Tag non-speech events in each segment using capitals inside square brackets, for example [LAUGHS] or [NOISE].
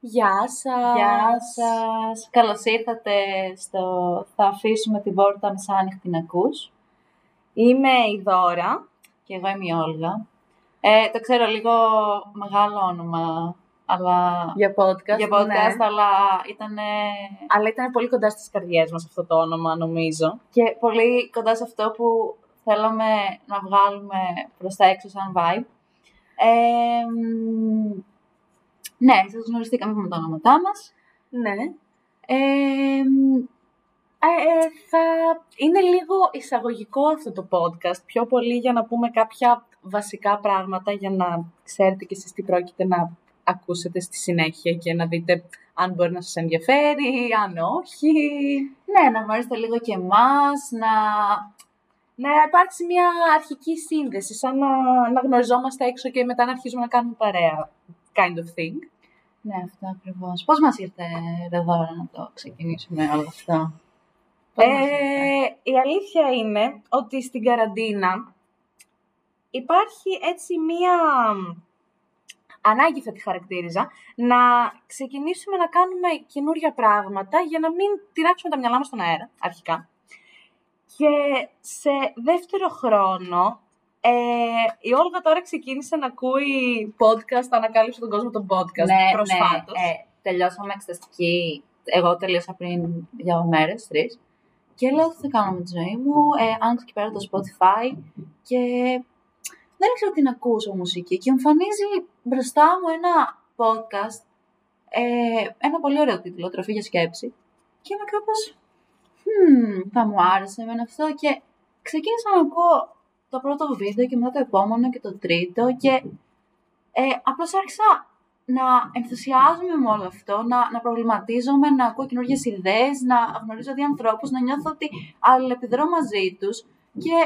Γεια σας. Γεια σας. Καλώς ήρθατε στο «Θα αφήσουμε την πόρτα μεσάνυχτη να ακούς». Είμαι η Δώρα. Και εγώ είμαι η Όλγα. Ε, το ξέρω λίγο μεγάλο όνομα, αλλά... Για podcast, Για podcast, ναι. αλλά ήταν Αλλά ήταν πολύ κοντά στις καρδιές μας αυτό το όνομα, νομίζω. και πολύ κοντά σε αυτό που θέλαμε να βγάλουμε προς τα έξω σαν vibe. Ε, μ, ναι, σας γνωριστήκαμε με τα ονόματά μας. Ναι. Ε, μ, Ε, θα... Είναι λίγο εισαγωγικό αυτό το podcast, πιο πολύ για να πούμε κάποια βασικά πράγματα για να ξέρετε και εσείς τι πρόκειται να ακούσετε στη συνέχεια και να δείτε αν μπορεί να σας ενδιαφέρει, αν όχι. ναι, να γνωρίσετε λίγο και εμάς, να Να υπάρξει μια αρχική σύνδεση, σαν να, να γνωριζόμαστε έξω και μετά να αρχίζουμε να κάνουμε παρέα. Kind of thing. Ναι, αυτό ακριβώς. Πώς μας ήρθε εδώ τώρα να το ξεκινήσουμε όλο αυτό; Πώς μας ήρθε; Ε, η αλήθεια είναι ότι στην καραντίνα υπάρχει έτσι μία ανάγκη θα τη χαρακτήριζα, να ξεκινήσουμε να κάνουμε καινούργια πράγματα για να μην τυράξουμε τα μυαλά μας στον αέρα, αρχικά. Και σε δεύτερο χρόνο, ε, η Όλγα τώρα ξεκίνησε να ακούει podcast, ανακάλυψε τον κόσμο των podcast προσφάτως. Ναι, ε, τελειώσαμε εξεταστική. Εγώ τελείωσα πριν δύο μέρες, τρεις. Και λέω τι θα κάνω με τη ζωή μου. Ε, άνοιξα εκεί πέρα το Spotify και δεν ήξερα τι να ακούσω μουσική. Και εμφανίζει μπροστά μου ένα podcast. Ε, ένα πολύ ωραίο τίτλο, Τροφή για σκέψη. Και είμαι κάπως, hmm, θα μου άρεσε εμένα αυτό. Και ξεκίνησα να ακούω το πρώτο βίντεο και μετά το επόμενο και το τρίτο. Και ε, απλώς άρχισα να ενθουσιάζομαι με όλο αυτό, να, να προβληματίζομαι, να ακούω καινούργιες ιδέες, να γνωρίζω δύο ανθρώπους, να νιώθω ότι αλληλεπιδρώ μαζί τους και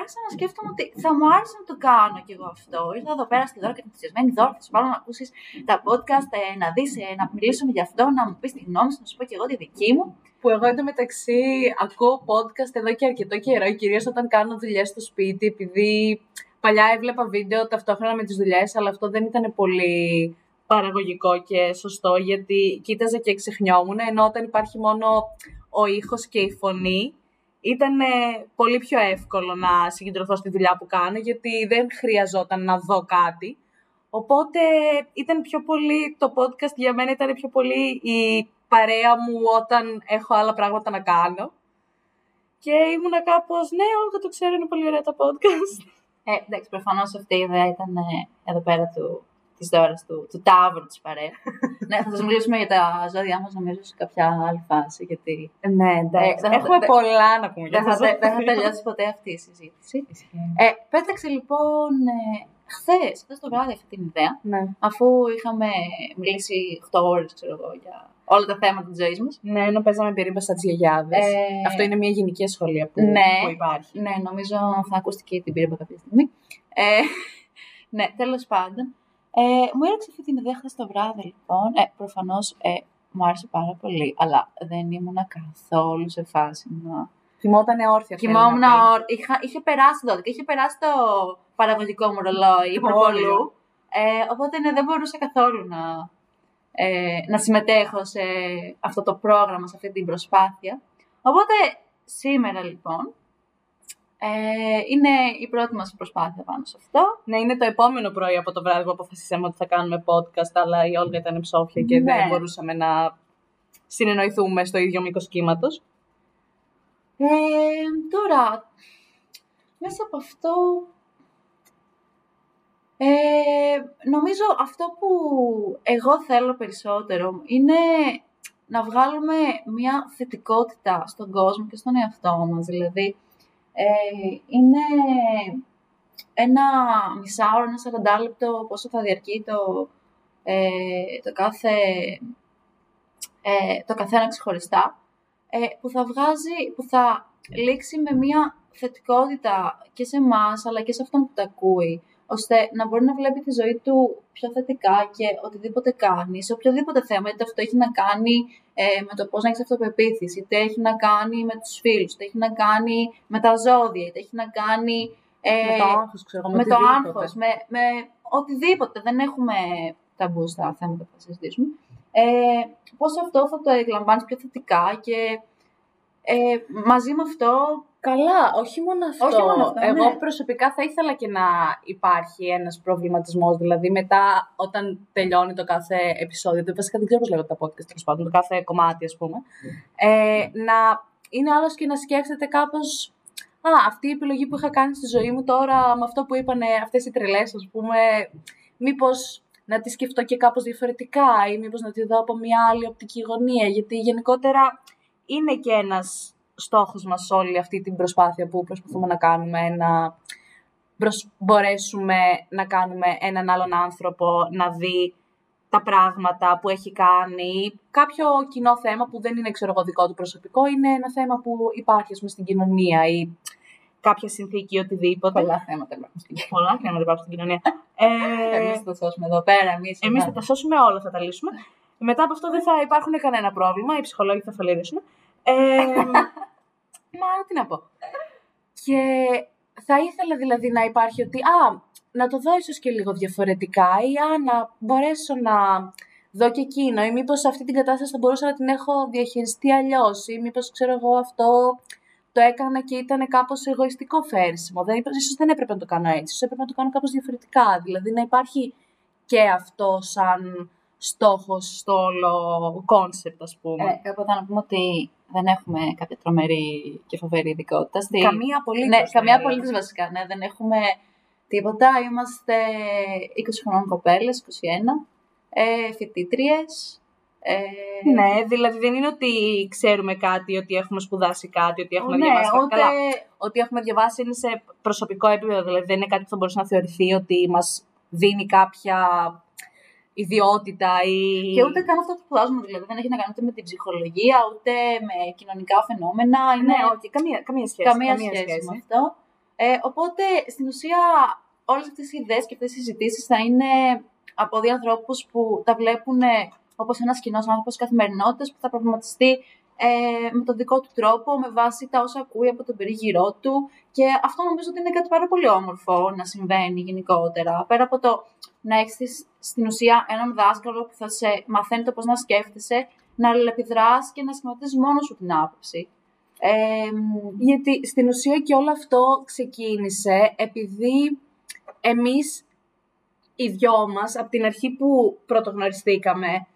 άρχισα να σκέφτομαι ότι θα μου άρεσε να το κάνω κι εγώ αυτό. Ήρθα εδώ πέρα στη Δώρα και την ενθουσιασμένη Δώρα, θα σου βάλω να ακούσεις τα podcast, ε, να δεις, ε, να μιλήσουμε γι' αυτό, να μου πεις τη γνώμη σου, να σου πω κι εγώ τη δική μου. που εγώ εντωμεταξύ ακούω podcast εδώ και αρκετό καιρό, κυρίως όταν κάνω δουλειές στο σπίτι, επειδή παλιά έβλεπα βίντεο ταυτόχρονα με τις δουλειές, αλλά αυτό δεν ήταν πολύ παραγωγικό και σωστό, γιατί κοίταζα και ξεχνιόμουν, ενώ όταν υπάρχει μόνο ο ήχος και η φωνή, ήταν ε, πολύ πιο εύκολο να συγκεντρωθώ στη δουλειά που κάνω, γιατί δεν χρειαζόταν να δω κάτι. Οπότε ήταν πιο πολύ, το podcast για μένα ήταν πιο πολύ η παρέα μου όταν έχω άλλα πράγματα να κάνω. Και ήμουνα κάπως, ναι, Όλγα το ξέρω, είναι πολύ ωραία τα podcast. Ε, εντάξει, προφανώς αυτή η ιδέα ήταν ε, εδώ πέρα του, της Δώρας, του, του τάβρου της παρέα. [LAUGHS] ναι, θα σας μιλήσουμε για τα ζώδιά μας νομίζω σε κάποια άλλη φάση, γιατί Ναι, εντάξει. Ε, δεν θα- Έχουμε δεν- πολλά να πούμε για δεν θα, αυτό. δεν θα τελειώσει ποτέ αυτή η συζήτηση. Ε, πέταξε λοιπόν ε, χθες, χθες το βράδυ αυτή την ιδέα, Ναι. αφού είχαμε μιλήσει 8 ώρες, ξέρω εγώ, για όλα τα θέματα της ζωής μας. ναι, ενώ παίζαμε πυρήμπα στα γιαγιάδες. Ε, Αυτό είναι μια γενική σχολεία που, ναι. που υπάρχει. Ναι, νομίζω θα ακούστηκε την πύριμπα κάποια στιγμή. Ε, [LAUGHS] ναι, τέλος πάντων. Ε, μου έριξε αυτή την ιδέα χθες το βράδυ, λοιπόν. Ε, προφανώς ε, μου άρεσε πάρα πολύ, αλλά δεν ήμουν καθόλου σε φάση να... Θυμότανε όρθια. θέλω Κοιμόμουν, να πει. ω- είχα, είχε περάσει το 12, είχε περάσει το παραγωγικό μου ρολόι Το προπολού. όριο. Ε, οπότε ναι, δεν μπορούσα καθόλου να, ε, να συμμετέχω σε αυτό το πρόγραμμα, σε αυτή την προσπάθεια. Οπότε σήμερα λοιπόν ε, είναι η πρώτη μας προσπάθεια πάνω σε αυτό. Ναι, είναι το επόμενο πρωί από το βράδυ που αποφασίσαμε ότι θα κάνουμε podcast, αλλά η Όλγα ήταν ψόφια και Ναι. δεν μπορούσαμε να συνεννοηθούμε στο ίδιο μήκος κύματος. Ε, τώρα, μέσα από αυτό, ε, νομίζω αυτό που εγώ θέλω περισσότερο είναι να βγάλουμε μια θετικότητα στον κόσμο και στον εαυτό μας. Δηλαδή, ε, είναι ένα μισάωρο, ένα σαραντάλεπτο, πόσο θα διαρκεί το, ε, το κάθε ε, το καθένα ξεχωριστά, ε, που θα βγάζει, που θα λήξει με μια θετικότητα και σε εμάς, αλλά και σε αυτόν που τα ακούει, ώστε να μπορεί να βλέπει τη ζωή του πιο θετικά και οτιδήποτε κάνει, σε οποιοδήποτε θέμα, είτε αυτό έχει να κάνει ε, με το πώς να έχεις αυτοπεποίθηση, είτε έχει να κάνει με τους φίλους, είτε έχει να κάνει με τα ζώδια, είτε έχει να κάνει ε, με το άγχος, ξέρω εγώ, με το οτιδήποτε. άγχος, με, με οτιδήποτε. Δεν έχουμε ταμπού στα θέματα που θα συζητήσουμε. ε, πώς αυτό θα το εκλαμβάνεις πιο θετικά και ε, μαζί με αυτό Καλά, όχι μόνο αυτό. Όχι μόνο αυτό, Εγώ ναι. προσωπικά θα ήθελα και να υπάρχει ένας προβληματισμός, δηλαδή μετά όταν τελειώνει το κάθε επεισόδιο, το βασικά δεν ξέρω πώς λέγονται τα podcast, τέλος πάντων, το κάθε κομμάτι ας πούμε, ε, να είναι άλλος και να σκέφτεται κάπως Α, αυτή η επιλογή που είχα κάνει στη ζωή μου τώρα με αυτό που είπαν αυτές οι τρελές, ας πούμε, μήπως να τη σκεφτώ και κάπως διαφορετικά ή μήπως να τη δω από μια άλλη οπτική γωνία, γιατί γενικότερα είναι και ένας στόχος μας όλη αυτή την προσπάθεια που προσπαθούμε να κάνουμε, να προσ- μπορέσουμε να κάνουμε έναν άλλον άνθρωπο να δει τα πράγματα που έχει κάνει, κάποιο κοινό θέμα που δεν είναι ξέρω εγώ, δικό του προσωπικό, είναι ένα θέμα που υπάρχει ας πούμε, στην κοινωνία ή κάποια συνθήκη ή οτιδήποτε. πολλά θέματα υπάρχουν στην Πολλά θέματα υπάρχουν στην κοινωνία. Ε, Εμείς θα το σώσουμε εδώ πέρα, εμείς. Εμείς θα τα σώσουμε όλα, θα τα λύσουμε. Μετά από αυτό δεν θα υπάρχουν κανένα πρόβλημα. Οι ψυχολόγοι θα φαλυρίσουν. Ε, μα τι να πω. Και θα ήθελα δηλαδή να υπάρχει ότι, α, να το δω ίσως και λίγο διαφορετικά ή α, να μπορέσω να δω και εκείνο ή μήπως αυτή την κατάσταση θα μπορούσα να την έχω διαχειριστεί αλλιώς ή μήπως ξέρω εγώ αυτό το έκανα και ήταν κάπως εγωιστικό φέρσιμο. Δεν, είπα- ίσως δεν έπρεπε να το κάνω έτσι, ίσως έπρεπε να το κάνω κάπως διαφορετικά. Δηλαδή να υπάρχει και αυτό σαν στόχος στο όλο concept, ας πούμε. Ε, κάπου εδώ να πούμε ότι δεν έχουμε κάποια τρομερή και φοβερή ειδικότητα. Στη... καμία απολύτως. Ναι, δεν καμία είναι. απολύτως βασικά. Ναι, δεν έχουμε τίποτα. Είμαστε 20 χρονών κοπέλες, 21, ε, φοιτήτριες. Ε, Ναι, δηλαδή δεν είναι ότι ξέρουμε κάτι, ότι έχουμε σπουδάσει κάτι, ότι έχουμε ναι, διαβάσει κάτι. ούτε... Καλά, ότι έχουμε διαβάσει είναι σε προσωπικό επίπεδο, δηλαδή δεν είναι κάτι που θα μπορούσε να θεωρηθεί ότι μας δίνει κάποια ιδιότητα ή... Και ούτε καν αυτό που σπουδάζουμε, δηλαδή δεν έχει να κάνει ούτε με την ψυχολογία, ούτε με κοινωνικά φαινόμενα. Είναι Ναι, όχι, καμία, καμία σχέση. καμία, σχέση, με αυτό. Ε, οπότε, στην ουσία, όλες αυτές οι ιδέες και αυτές οι συζητήσεις θα είναι από δύο ανθρώπους που τα βλέπουν όπως ένας κοινός άνθρωπος καθημερινότητας που θα προβληματιστεί ε, με τον δικό του τρόπο, με βάση τα όσα ακούει από τον περίγυρό του. Και αυτό νομίζω ότι είναι κάτι πάρα πολύ όμορφο να συμβαίνει γενικότερα. Πέρα από το να έχεις στην ουσία έναν δάσκαλο που θα σε μαθαίνει το πώς να σκέφτεσαι, να αλληλεπιδράς και να σχηματίζεις μόνος σου την άποψη. Ε, Γιατί στην ουσία και όλο αυτό ξεκίνησε επειδή εμείς οι δυο μας, από την αρχή που πρωτογνωριστήκαμε,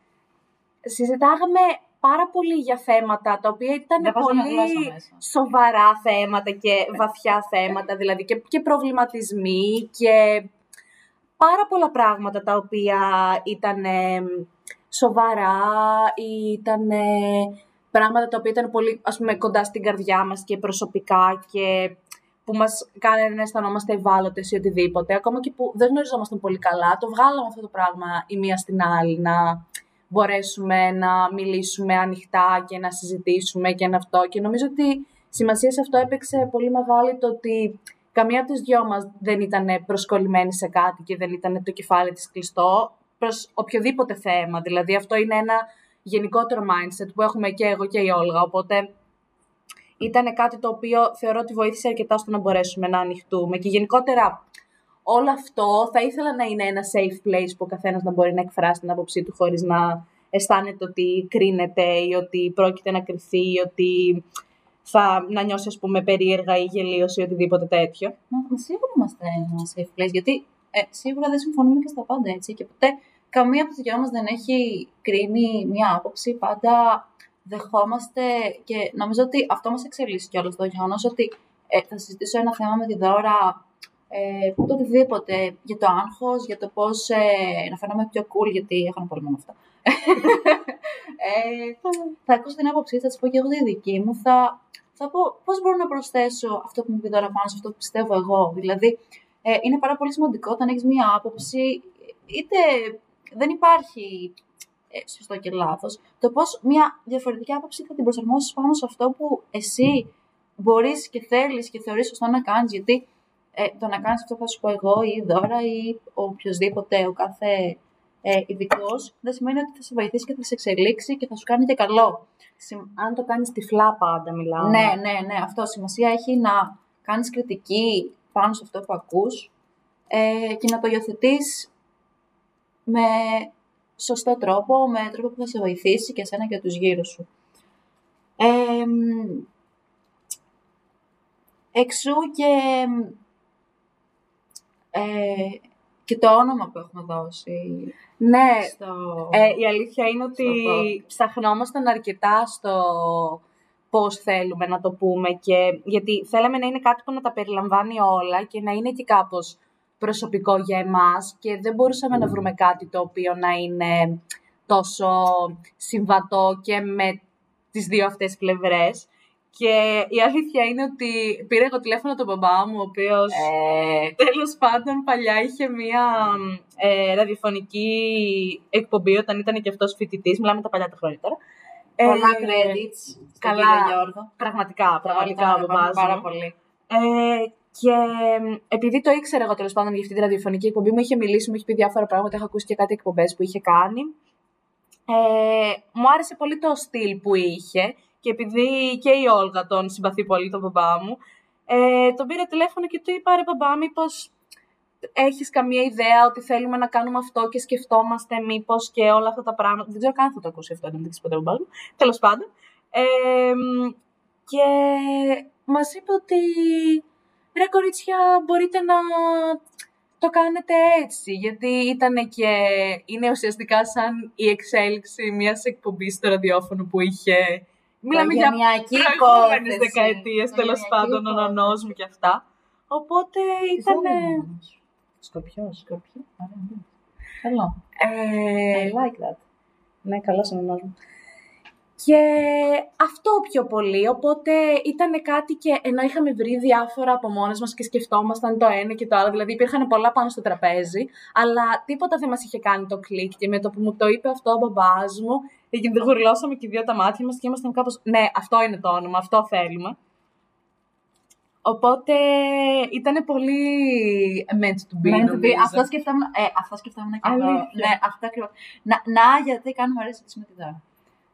συζητάγαμε πάρα πολύ για θέματα τα οποία ήταν Δεν βάζαμε πολύ γλώσσα μέσα. σοβαρά θέματα και βαθιά θέματα, δηλαδή και, και προβληματισμοί και πάρα πολλά πράγματα τα οποία ήταν σοβαρά ή ήταν πράγματα τα οποία ήταν πολύ ας πούμε, κοντά στην καρδιά μας και προσωπικά και που μας κάνανε να αισθανόμαστε ευάλωτες ή οτιδήποτε, ακόμα και που δεν γνωριζόμασταν πολύ καλά, το βγάλαμε αυτό το πράγμα η μία στην άλλη, να μπορέσουμε να μιλήσουμε ανοιχτά και να συζητήσουμε και να αυτό. Και νομίζω ότι σημασία σε αυτό έπαιξε πολύ μεγάλη το ότι καμία από τις δυο μας δεν ήταν προσκολλημένη σε κάτι και δεν ήταν το κεφάλι της κλειστό προς οποιοδήποτε θέμα. Δηλαδή αυτό είναι ένα γενικότερο mindset που έχουμε και εγώ και η Όλγα, οπότε ήταν κάτι το οποίο θεωρώ ότι βοήθησε αρκετά στο να μπορέσουμε να ανοιχτούμε και γενικότερα όλο αυτό θα ήθελα να είναι ένα safe place που ο καθένας να μπορεί να εκφράσει την άποψή του χωρίς να αισθάνεται ότι κρίνεται ή ότι πρόκειται να κρυθεί ή ότι θα να νιώσει ας πούμε περίεργα ή γελίωση ή οτιδήποτε τέτοιο. Μα, μα σίγουρα είμαστε ένα safe place, γιατί ε, σίγουρα δεν συμφωνούμε και στα πάντα έτσι. Και ποτέ καμία από τις δυο μας δεν έχει κρίνει μία άποψη. Πάντα δεχόμαστε και νομίζω ότι αυτό μας εξελίσσει κιόλας το γεγονός ότι ε, θα συζητήσω ένα θέμα με τη Δώρα ε, το οτιδήποτε για το άγχος, για το πώς ε, να φαίνομαι πιο cool, γιατί έχω ένα πρόβλημα με αυτό. [LAUGHS] ε, θα ακούσω την άποψή, θα της πω και εγώ τη δική μου, θα, θα πω πώς μπορώ να προσθέσω αυτό που μου πει τώρα πάνω σε αυτό που πιστεύω εγώ. Δηλαδή, ε, είναι πάρα πολύ σημαντικό όταν έχεις μία άποψη, είτε δεν υπάρχει ε, σωστό και λάθος, το πώς μία διαφορετική άποψη θα την προσαρμόσεις πάνω σε αυτό που εσύ μπορείς και θέλεις και θεωρείς σωστό να κάνεις, γιατί ε, το να κάνεις αυτό που θα σου πω εγώ ή η δώρα ή ο οποιοδήποτε, ο κάθε ε, ειδικός, δεν σημαίνει ότι θα σε βοηθήσει και θα σε εξελίξει και θα σου κάνει και καλό. Συμ- Αν το κάνεις τυφλά πάντα μιλάω. ναι, ναι, ναι, αυτό. Σημασία έχει να κάνεις κριτική πάνω σε αυτό που ακούς ε, και να το υιοθετείς με σωστό τρόπο, με τρόπο που θα σε βοηθήσει και εσένα και τους γύρω σου. Ε, εξού και, ε, και το όνομα που έχουμε δώσει. Ναι, στο... ε, η αλήθεια είναι ότι pod. ψαχνόμασταν αρκετά στο πώς θέλουμε να το πούμε και γιατί θέλαμε να είναι κάτι που να τα περιλαμβάνει όλα και να είναι και κάπως προσωπικό για εμάς και δεν μπορούσαμε να βρούμε κάτι το οποίο να είναι τόσο συμβατό και με τις δύο αυτές πλευρές. Και η αλήθεια είναι ότι πήρα εγώ τηλέφωνο τον μπαμπά μου, ο οποίος Ε, τέλος πάντων παλιά είχε μία ε, ραδιοφωνική εκπομπή όταν ήταν και αυτός φοιτητής, μιλάμε τα παλιά τα χρόνια τώρα. πολλά Ε, credits στον καλά. κύριο Γιώργο. Πραγματικά, πραγματικά ο Τον μπαμπάς αγαπάμε πάρα μου. πολύ. Ε, και μ, επειδή το ήξερα εγώ τέλος πάντων για αυτή τη ραδιοφωνική εκπομπή, μου είχε μιλήσει, μου είχε πει διάφορα πράγματα, είχα ακούσει και κάτι εκπομπές που είχε κάνει. Ε, μου άρεσε πολύ το στυλ που είχε και επειδή και η Όλγα τον συμπαθεί πολύ τον μπαμπά μου, ε, τον πήρα τηλέφωνο και του είπα ρε μπαμπά μήπως έχεις καμία ιδέα ότι θέλουμε να κάνουμε αυτό και σκεφτόμαστε μήπως και όλα αυτά τα πράγματα. Δεν ξέρω καν αν θα το ακούσει αυτό, δεν το ποτέ ο μπαμπάς μου. Τέλος πάντων. Ε, μ, και μας είπε ότι ρε κορίτσια μπορείτε να το κάνετε έτσι, γιατί ήταν και είναι ουσιαστικά σαν η εξέλιξη μιας εκπομπής στο ραδιόφωνο που είχε Μιλάμε για Οικογενειακή προηγούμενες υπόθεση. δεκαετίες, τέλος Οικογενειακή πάντων, ο υπόθεση. νονός μου και αυτά. Οπότε ήταν... Σκορπιός. Σκορπιό. Ωραία, ναι. Καλό. Ε, I like that. ναι, καλός ο νονός μου. Και αυτό πιο πολύ, οπότε ήταν κάτι και ενώ είχαμε βρει διάφορα από μόνες μας και σκεφτόμασταν το ένα και το άλλο, δηλαδή υπήρχαν πολλά πάνω στο τραπέζι, αλλά τίποτα δεν μας είχε κάνει το κλικ και με το που μου το είπε αυτό ο μπαμπάς μου, ε, γουρλώσαμε και οι δύο τα μάτια μας και ήμασταν κάπως, ναι, αυτό είναι το όνομα, αυτό θέλουμε. Οπότε ήταν πολύ meant to be, Meant to be. νομίζω. Αυτό σκεφτόμουν, ε, αυτό σκεφτόμουν και εγώ. Αλήθεια. Ναι, αυτό ακριβώς. Να, να, γιατί κάνουμε ωραία συζήτηση με τη δώρα.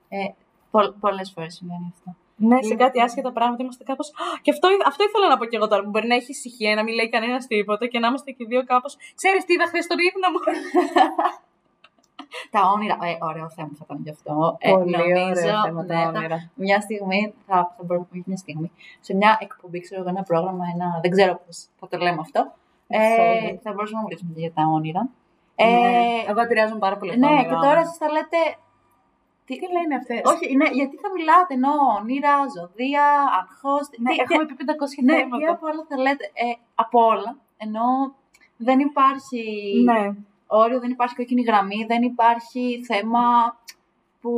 Ε, πο, πολλές φορές συμβαίνει αυτό. Ναι, σε Λοιπόν. κάτι άσχετα πράγματα είμαστε κάπω. Και αυτό, αυτό ήθελα να πω και εγώ τώρα. Που μπορεί να έχει ησυχία, να μην λέει κανένας τίποτα και να είμαστε και οι δύο κάπω. Ξέρεις τι είδα χθε στον ύπνο μου. Τα όνειρα. Ε, ωραίο θέμα θα ήταν γι' αυτό. Ε, Πολύ νομίζω, ωραίο θέμα τα ναι, όνειρα. Μια στιγμή, θα, θα μπορούμε όχι μια στιγμή, σε μια εκπομπή, ξέρω εγώ, ένα πρόγραμμα, ένα, δεν ξέρω πώς θα το λέμε αυτό. Ε, Sorry. θα μπορούσαμε να μιλήσουμε και για τα όνειρα. Ε, Ε, εγώ επηρεάζουν πάρα πολύ. ναι, τα και όνειρά τώρα μου. σας θα λέτε. Τι, Τι λένε αυτές; όχι, ναι, γιατί θα μιλάτε, ενώ όνειρα, ζωδία, αρχώς, Ναι, τι- έχουμε τι- πει 500 ναι, τι θέματα. από όλα θα λέτε. Ε, από όλα, ενώ δεν υπάρχει Ναι. όριο, δεν υπάρχει κόκκινη γραμμή, δεν υπάρχει θέμα που...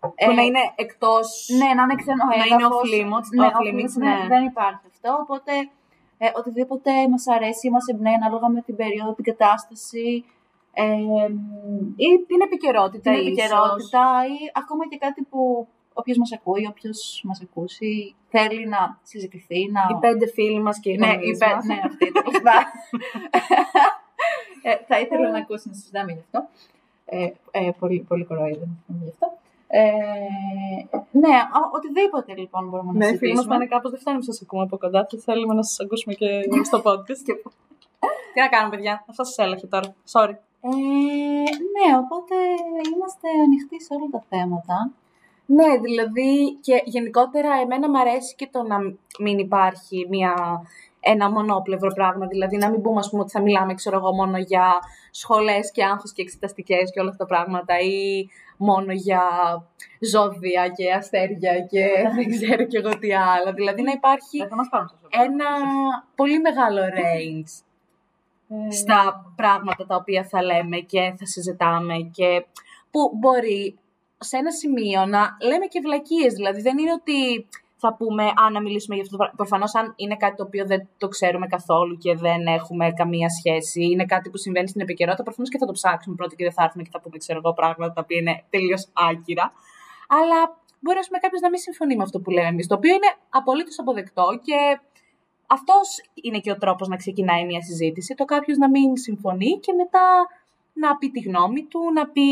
Που ε, να είναι εκτός. Ναι, να είναι ξένο Να έδαφος. είναι off limits, Ναι, off off limits, limits, ναι. δεν, δεν υπάρχει αυτό. Οπότε ε, οτιδήποτε μας αρέσει ή μας εμπνέει ανάλογα με την περίοδο, την κατάσταση, ε, ή την επικαιρότητα. την ίσως. επικαιρότητα ή ακόμα και κάτι που όποιος μας ακούει, όποιος μας ακούσει, θέλει να συζητηθεί, να... Οι πέντε φίλοι μας και οι ναι, γονείς είπε, μας. ναι, αυτή τέλος πάντων. ε, θα ήθελα να ακούσει να συζητάμε γι' αυτό. Ε, ε, πολύ, πολύ κοροϊδό γι' αυτό. Ε, ναι, ο- οτιδήποτε λοιπόν μπορούμε να Ναι, οι φίλοι μας συζητήσουμε. πάνε κάπως. Δεν φτάνει που σας ακούμε από κοντά. Και θέλουμε να σας ακούσουμε και στο podcast. Τι να κάνουμε, παιδιά; Αυτό σας έλεγχε τώρα. Sorry. Ε, ναι, οπότε είμαστε ανοιχτοί σε όλα τα θέματα. Ναι, δηλαδή και γενικότερα εμένα μου αρέσει και το να μην υπάρχει μια, ένα μονόπλευρο πράγμα. Δηλαδή να μην πούμε ας πούμε, ότι θα μιλάμε ξέρω εγώ, μόνο για σχολές και άγχος και εξεταστικές και όλα αυτά τα πράγματα ή μόνο για ζώδια και αστέρια και [LAUGHS] δεν ξέρω και εγώ τι άλλο. Δηλαδή να υπάρχει Δεν θα μας πάρουν στο ένα πολύ μεγάλο range Ε, στα πράγματα τα οποία θα λέμε και θα συζητάμε και που μπορεί σε ένα σημείο να λέμε και βλακίες. Δηλαδή δεν είναι ότι θα πούμε αν να μιλήσουμε για αυτό. Προφανώς, αν είναι κάτι το οποίο δεν το ξέρουμε καθόλου και δεν έχουμε καμία σχέση, είναι κάτι που συμβαίνει στην επικαιρότητα, προφανώς και θα το ψάξουμε πρώτα και δεν θα έρθουμε και θα πούμε, ξέρω εγώ, πράγματα τα οποία είναι τελείως άκυρα. Αλλά μπορεί να κάποιος να μην συμφωνεί με αυτό που λέμε εμείς, το οποίο είναι απολύτως αποδεκτό και αυτός είναι και ο τρόπος να ξεκινάει μια συζήτηση. Το κάποιος να μην συμφωνεί και μετά να πει τη γνώμη του, να πει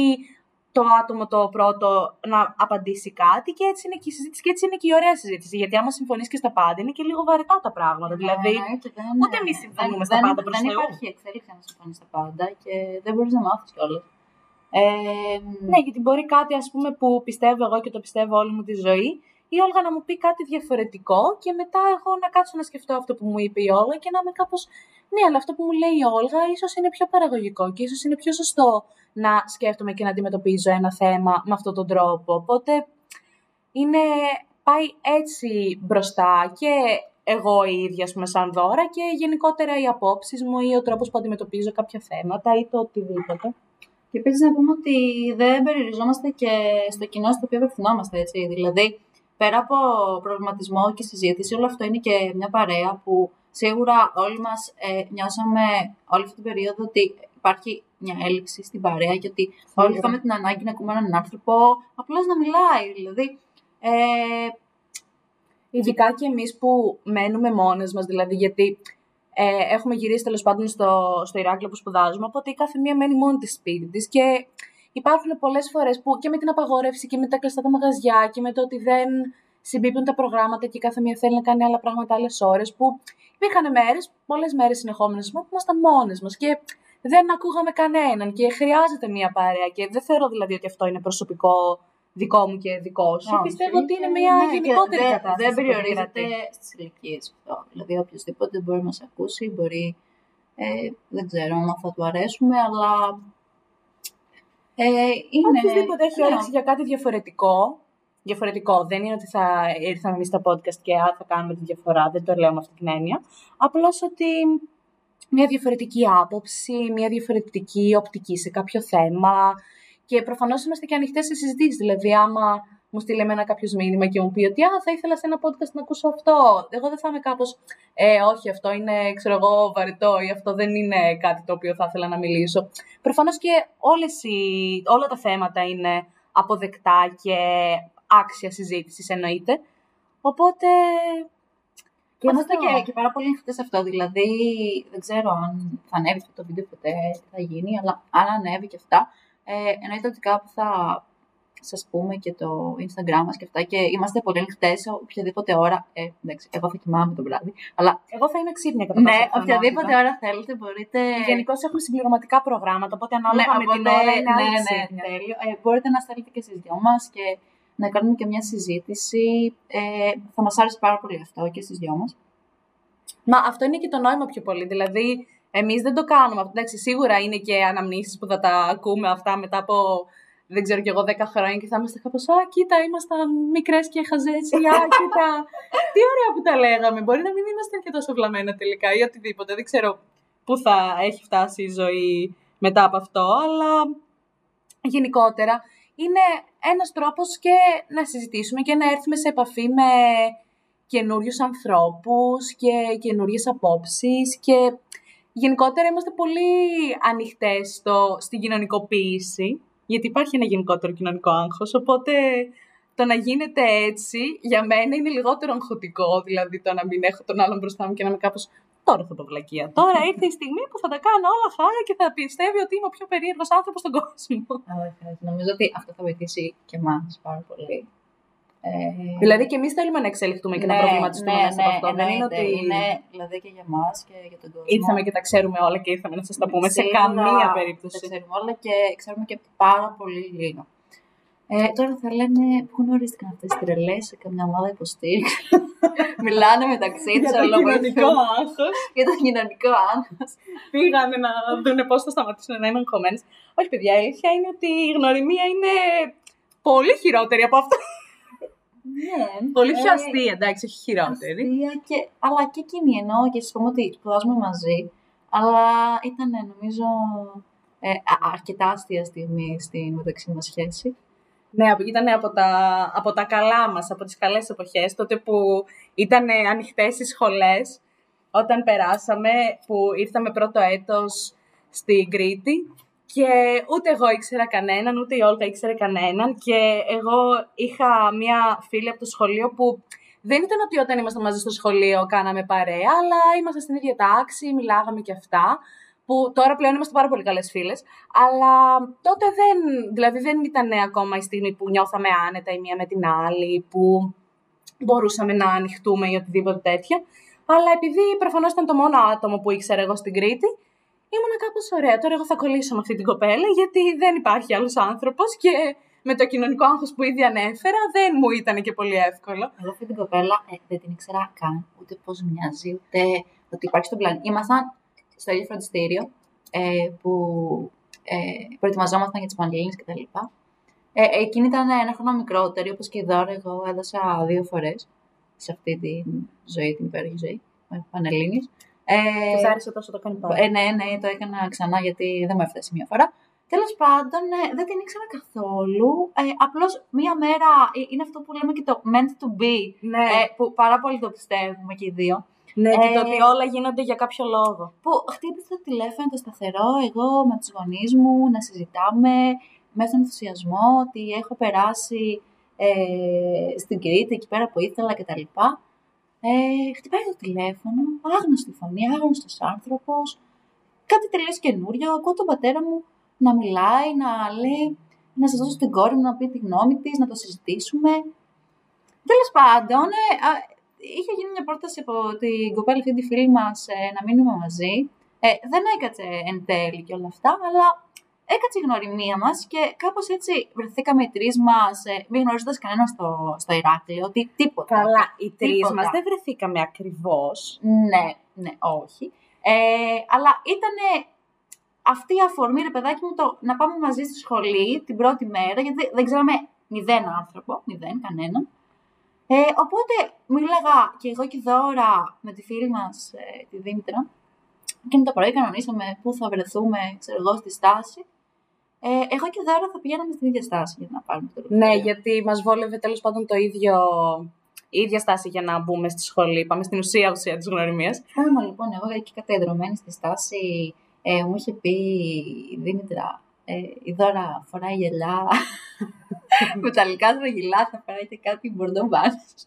το άτομο το πρώτο να απαντήσει κάτι και έτσι είναι και η συζήτηση και έτσι είναι και η ωραία συζήτηση. Γιατί άμα συμφωνείς και στα πάντα είναι και λίγο βαρετά τα πράγματα. δηλαδή, εννοείται, δεν- ούτε εμείς συμφωνούμε δεν- στα δεν- πάντα προς Δεν Θεού. υπάρχει εξέλιξη να συμφωνείς στα πάντα και δεν μπορείς να μάθεις κιόλας. Ε, Ναι, γιατί μπορεί κάτι ας πούμε που πιστεύω εγώ και το πιστεύω όλη μου τη ζωή, η Όλγα να μου πει κάτι διαφορετικό και μετά εγώ να κάτσω να σκεφτώ αυτό που μου είπε η Όλγα και να είμαι κάπως ναι, αλλά αυτό που μου λέει η Όλγα ίσως είναι πιο παραγωγικό και ίσως είναι πιο σωστό να σκέφτομαι και να αντιμετωπίζω ένα θέμα με αυτόν τον τρόπο. Οπότε είναι, πάει έτσι μπροστά και εγώ η ίδια, ας πούμε, σαν δώρα και γενικότερα οι απόψεις μου ή ο τρόπος που αντιμετωπίζω κάποια θέματα ή το οτιδήποτε. Και επίσης να πούμε ότι δεν περιοριζόμαστε και στο κοινό στο οποίο απευθυνόμαστε, έτσι. Δηλαδή, πέρα από προβληματισμό και συζήτηση, όλο αυτό είναι και μια παρέα που σίγουρα όλοι μας ε, νιώσαμε όλη αυτή την περίοδο ότι υπάρχει μια έλλειψη στην παρέα και ότι όλοι είχαμε την ανάγκη να ακούμε έναν άνθρωπο απλώς να μιλάει. Δηλαδή, ε, Ειδικά και εμείς που μένουμε μόνες μας, δηλαδή γιατί ε, έχουμε γυρίσει τέλος πάντων στο, στο Ηράκλειο που σπουδάζουμε, οπότε η κάθε μία μένει μόνη της σπίτι της και υπάρχουν πολλές φορές που και με την απαγόρευση και με τα κλειστά τα μαγαζιά και με το ότι δεν συμπίπτουν τα προγράμματα και κάθε μία θέλει να κάνει άλλα πράγματα άλλες ώρες. Που υπήρχαν μέρες, πολλές μέρες συνεχόμενες που ήμασταν μόνες μας και δεν ακούγαμε κανέναν και χρειάζεται μία παρέα. Και δεν θεωρώ δηλαδή ότι αυτό είναι προσωπικό δικό μου και δικό σου. Όχι, Πιστεύω ότι είναι και- μια ναι, και γενικότερη δεν- κατάσταση. Δεν που περιορίζεται επικρατεί. στις ηλικίες αυτό. Δηλαδή, οποιοδήποτε μπορεί να μας ακούσει, μπορεί. Ε, δεν ξέρω αν θα του αρέσουμε, αλλά. Ε, είναι. Οποιοδήποτε έχει ναι. όρεξη για κάτι διαφορετικό. Διαφορετικό. Δεν είναι ότι θα ήρθαμε εμείς στο podcast και α, θα κάνουμε τη διαφορά. Δεν το λέω με αυτή την έννοια. Απλώς ότι μια διαφορετική άποψη, μια διαφορετική οπτική σε κάποιο θέμα. Και προφανώς είμαστε και ανοιχτές σε συζητήσεις. Δηλαδή, άμα μου στείλει εμένα κάποιος μήνυμα και μου πει ότι Α, θα ήθελα σε ένα podcast να ακούσω αυτό. Εγώ δεν θα είμαι κάπως. Ε, όχι, αυτό είναι, ξέρω εγώ, βαρετό ή αυτό δεν είναι κάτι το οποίο θα ήθελα να μιλήσω. Προφανώς και όλες οι, όλα τα θέματα είναι αποδεκτά και άξια συζήτησης εννοείται. Οπότε. Και είμαστε αυτό. και, και πάρα πολύ ανοιχτέ σε αυτό. Δηλαδή, δεν ξέρω αν θα ανέβει αυτό το βίντεο ποτέ, τι θα γίνει, αλλά αν ανέβει και αυτά, ε, εννοείται ότι κάπου θα σα πούμε και το Instagram μας και αυτά. Και είμαστε πολύ ανοιχτές σε οποιαδήποτε ώρα. Ε, εντάξει, εγώ θα κοιμάμαι το βράδυ. Αλλά Εγώ θα είμαι ξύπνια κατά ναι, πάσα πιθανότητα. οποιαδήποτε ώρα θέλετε μπορείτε. Γενικώ έχουμε συμπληρωματικά προγράμματα, οπότε ανάλογα με την οπότε- ώρα είναι ναι, άλλη ναι, ξύπνια. τέλειο. Ε, μπορείτε να στέλνετε και στις δυο μας και να κάνουμε και μια συζήτηση. Ε, θα μας άρεσε πάρα πολύ αυτό και στις δυο μας. Μα αυτό είναι και το νόημα πιο πολύ. Δηλαδή, εμείς δεν το κάνουμε αυτό. Εντάξει, σίγουρα είναι και αναμνήσεις που θα τα ακούμε αυτά μετά από δεν ξέρω κι εγώ 10 χρόνια και θα είμαστε κάπως. Α, κοίτα, ήμασταν μικρές και χαζέτσι. Α, κοίτα. [LAUGHS] Τι ωραία που τα λέγαμε. Μπορεί να μην ήμασταν και τόσο βλαμμένα τελικά ή οτιδήποτε. Δεν ξέρω πού θα έχει φτάσει η ζωή μετά από αυτό, αλλά γενικότερα είναι ένας τρόπος και να συζητήσουμε και να έρθουμε σε επαφή με καινούριους ανθρώπους και καινούριες απόψεις και γενικότερα είμαστε πολύ ανοιχτές στο, στην κοινωνικοποίηση γιατί υπάρχει ένα γενικότερο κοινωνικό άγχος, οπότε το να γίνεται έτσι για μένα είναι λιγότερο αγχωτικό, δηλαδή το να μην έχω τον άλλον μπροστά μου και να είμαι κάπως τώρα θα το βλακεία. Τώρα ήρθε η στιγμή που θα τα κάνω όλα χάρη και θα πιστεύει ότι είμαι ο πιο περίεργος άνθρωπος στον κόσμο. Όχι, όχι. Νομίζω ότι αυτό θα βοηθήσει και εμάς πάρα πολύ. Ε, Δηλαδή και εμείς θέλουμε να εξελιχθούμε και να ναι, προβληματιστούμε ναι, μέσα από ναι, αυτό. Δεν είναι εννοείται. ότι Είναι δηλαδή και για εμάς και για τον κόσμο. ήρθαμε και τα ξέρουμε όλα και ήρθαμε να σας τα πούμε σε Σίγουρα καμία Τα περίπτωση. ξέρουμε όλα και ξέρουμε και πάρα πολύ λίγο. Ε, τώρα θα λένε πού γνωρίστηκαν αυτές τι τρελές σε καμιά ομάδα υποστήριξη; [LAUGHS] Μιλάνε μεταξύ τους, Για το κοινωνικό άγχος. για το κοινωνικό άγχος. Πήγανε να δουν πώς θα σταματήσουν να είναι αγχωμένε. Όχι, παιδιά, η αλήθεια είναι ότι η γνωριμία είναι πολύ χειρότερη από αυτό. Ναι, πολύ πιο ε, αστεία, εντάξει, όχι χειρότερη. αστεία και, αλλά και εκείνη εννοώ και σα πούμε ότι σπουδάζουμε μαζί. Αλλά ήταν νομίζω ε, α- αρκετά αστεία στιγμή στη μεταξύ μας σχέση. Ναι, ήταν από τα, από τα καλά μας, από τις καλές εποχές, τότε που ήταν ανοιχτές οι σχολές, όταν περάσαμε, που ήρθαμε πρώτο έτος στην Κρήτη και ούτε εγώ ήξερα κανέναν, ούτε η Όλγα ήξερε κανέναν και εγώ είχα μία φίλη από το σχολείο που δεν ήταν ότι όταν ήμασταν μαζί στο σχολείο κάναμε παρέα, αλλά ήμασταν στην ίδια τάξη, μιλάγαμε και αυτά που τώρα πλέον είμαστε πάρα πολύ καλές φίλες, αλλά τότε δεν, δηλαδή δεν ήταν ακόμα η στιγμή που νιώθαμε άνετα η μία με την άλλη, που μπορούσαμε να ανοιχτούμε ή οτιδήποτε τέτοιο. Αλλά επειδή προφανώς ήταν το μόνο άτομο που ήξερα εγώ στην Κρήτη, ήμουνα κάπως ωραία. Τώρα εγώ θα κολλήσω με αυτή την κοπέλα, γιατί δεν υπάρχει άλλος άνθρωπος και με το κοινωνικό άγχος που ήδη ανέφερα, δεν μου ήταν και πολύ εύκολο. Εγώ αυτή την κοπέλα ε, δεν την ήξερα καν ούτε πώς μοιάζει, ούτε ότι υπάρχει στον πλανήτη. Ήμασταν στο ίδιο φροντιστήριο ε, που ε, προετοιμαζόμασταν για τις Πανελλήνιες κτλ. Ε, εκείνη ήταν ένα χρόνο μικρότερη, όπως και η Δώρα. Εγώ έδωσα δύο φορές σε αυτή τη ζωή, την υπέροχη ζωή, με Πανελλήνιες. Ε, Της άρεσε τόσο το κάνει πάλι. Ε, ναι, ναι, το έκανα ξανά γιατί δεν μου έφτασε μία φορά. Τέλος πάντων, ε, δεν την ήξερα καθόλου. Ε, Απλώς μία μέρα ε, είναι αυτό που λέμε και το meant to be. Ναι. Ε, που πάρα πολύ το πιστεύουμε και οι δύο. Ναι, και το Ε, ότι όλα γίνονται για κάποιο λόγο. Που χτύπησε το τηλέφωνο το σταθερό, εγώ με τους γονείς μου να συζητάμε μέσα στον ενθουσιασμό ότι έχω περάσει ε, στην Κρήτη, εκεί πέρα που ήθελα κτλ. Ε, χτυπάει το τηλέφωνο, άγνωστη φωνή, άγνωστος άνθρωπος, κάτι τελείως καινούριο. Ακούω τον πατέρα μου να μιλάει, να λέει, να σας δώσω την κόρη μου να πει τη γνώμη της, να το συζητήσουμε. Τέλος πάντων, ε, α, είχε γίνει μια πρόταση από την κοπέλα αυτή τη φίλη μας ε, να μείνουμε μαζί. Ε, δεν έκατσε εν τέλει και όλα αυτά, αλλά έκατσε η γνωριμία μας και κάπως έτσι βρεθήκαμε οι τρεις μας, ε, μη γνωρίζοντας κανένας στο, στο Ηράκλειο, ότι τίποτα. Καλά, οι τρεις Τίποτα. μας δεν βρεθήκαμε ακριβώς. Ναι, ναι, όχι. Ε, αλλά ήταν αυτή η αφορμή, ρε παιδάκι μου, το να πάμε μαζί στη σχολή την πρώτη μέρα, γιατί δεν ξέραμε μηδέν άνθρωπο, μηδέν, κανέναν. Ε, οπότε μίλαγα και εγώ και η Δώρα με τη φίλη μας, ε, τη Δήμητρα, και το πρωί κανονίσαμε πού θα βρεθούμε, ξέρω εγώ, στη στάση. Ε, εγώ και η Δώρα θα πηγαίναμε στην ίδια στάση για να πάρουμε το Ναι, λεωφορείο. γιατί μας βόλευε τέλος πάντων το ίδιο. Η ίδια στάση για να μπούμε στη σχολή. Πάμε στην ουσία ουσία της γνωριμίας. Άμα λοιπόν, εγώ εκεί κατεδρωμένη στη στάση, ε, μου είχε πει η Δήμητρα, ε, η Δώρα φοράει γελιά, [LAUGHS] μεταλλικά στρογγυλά, θα φοράει και κάτι μπορντό μπάνες.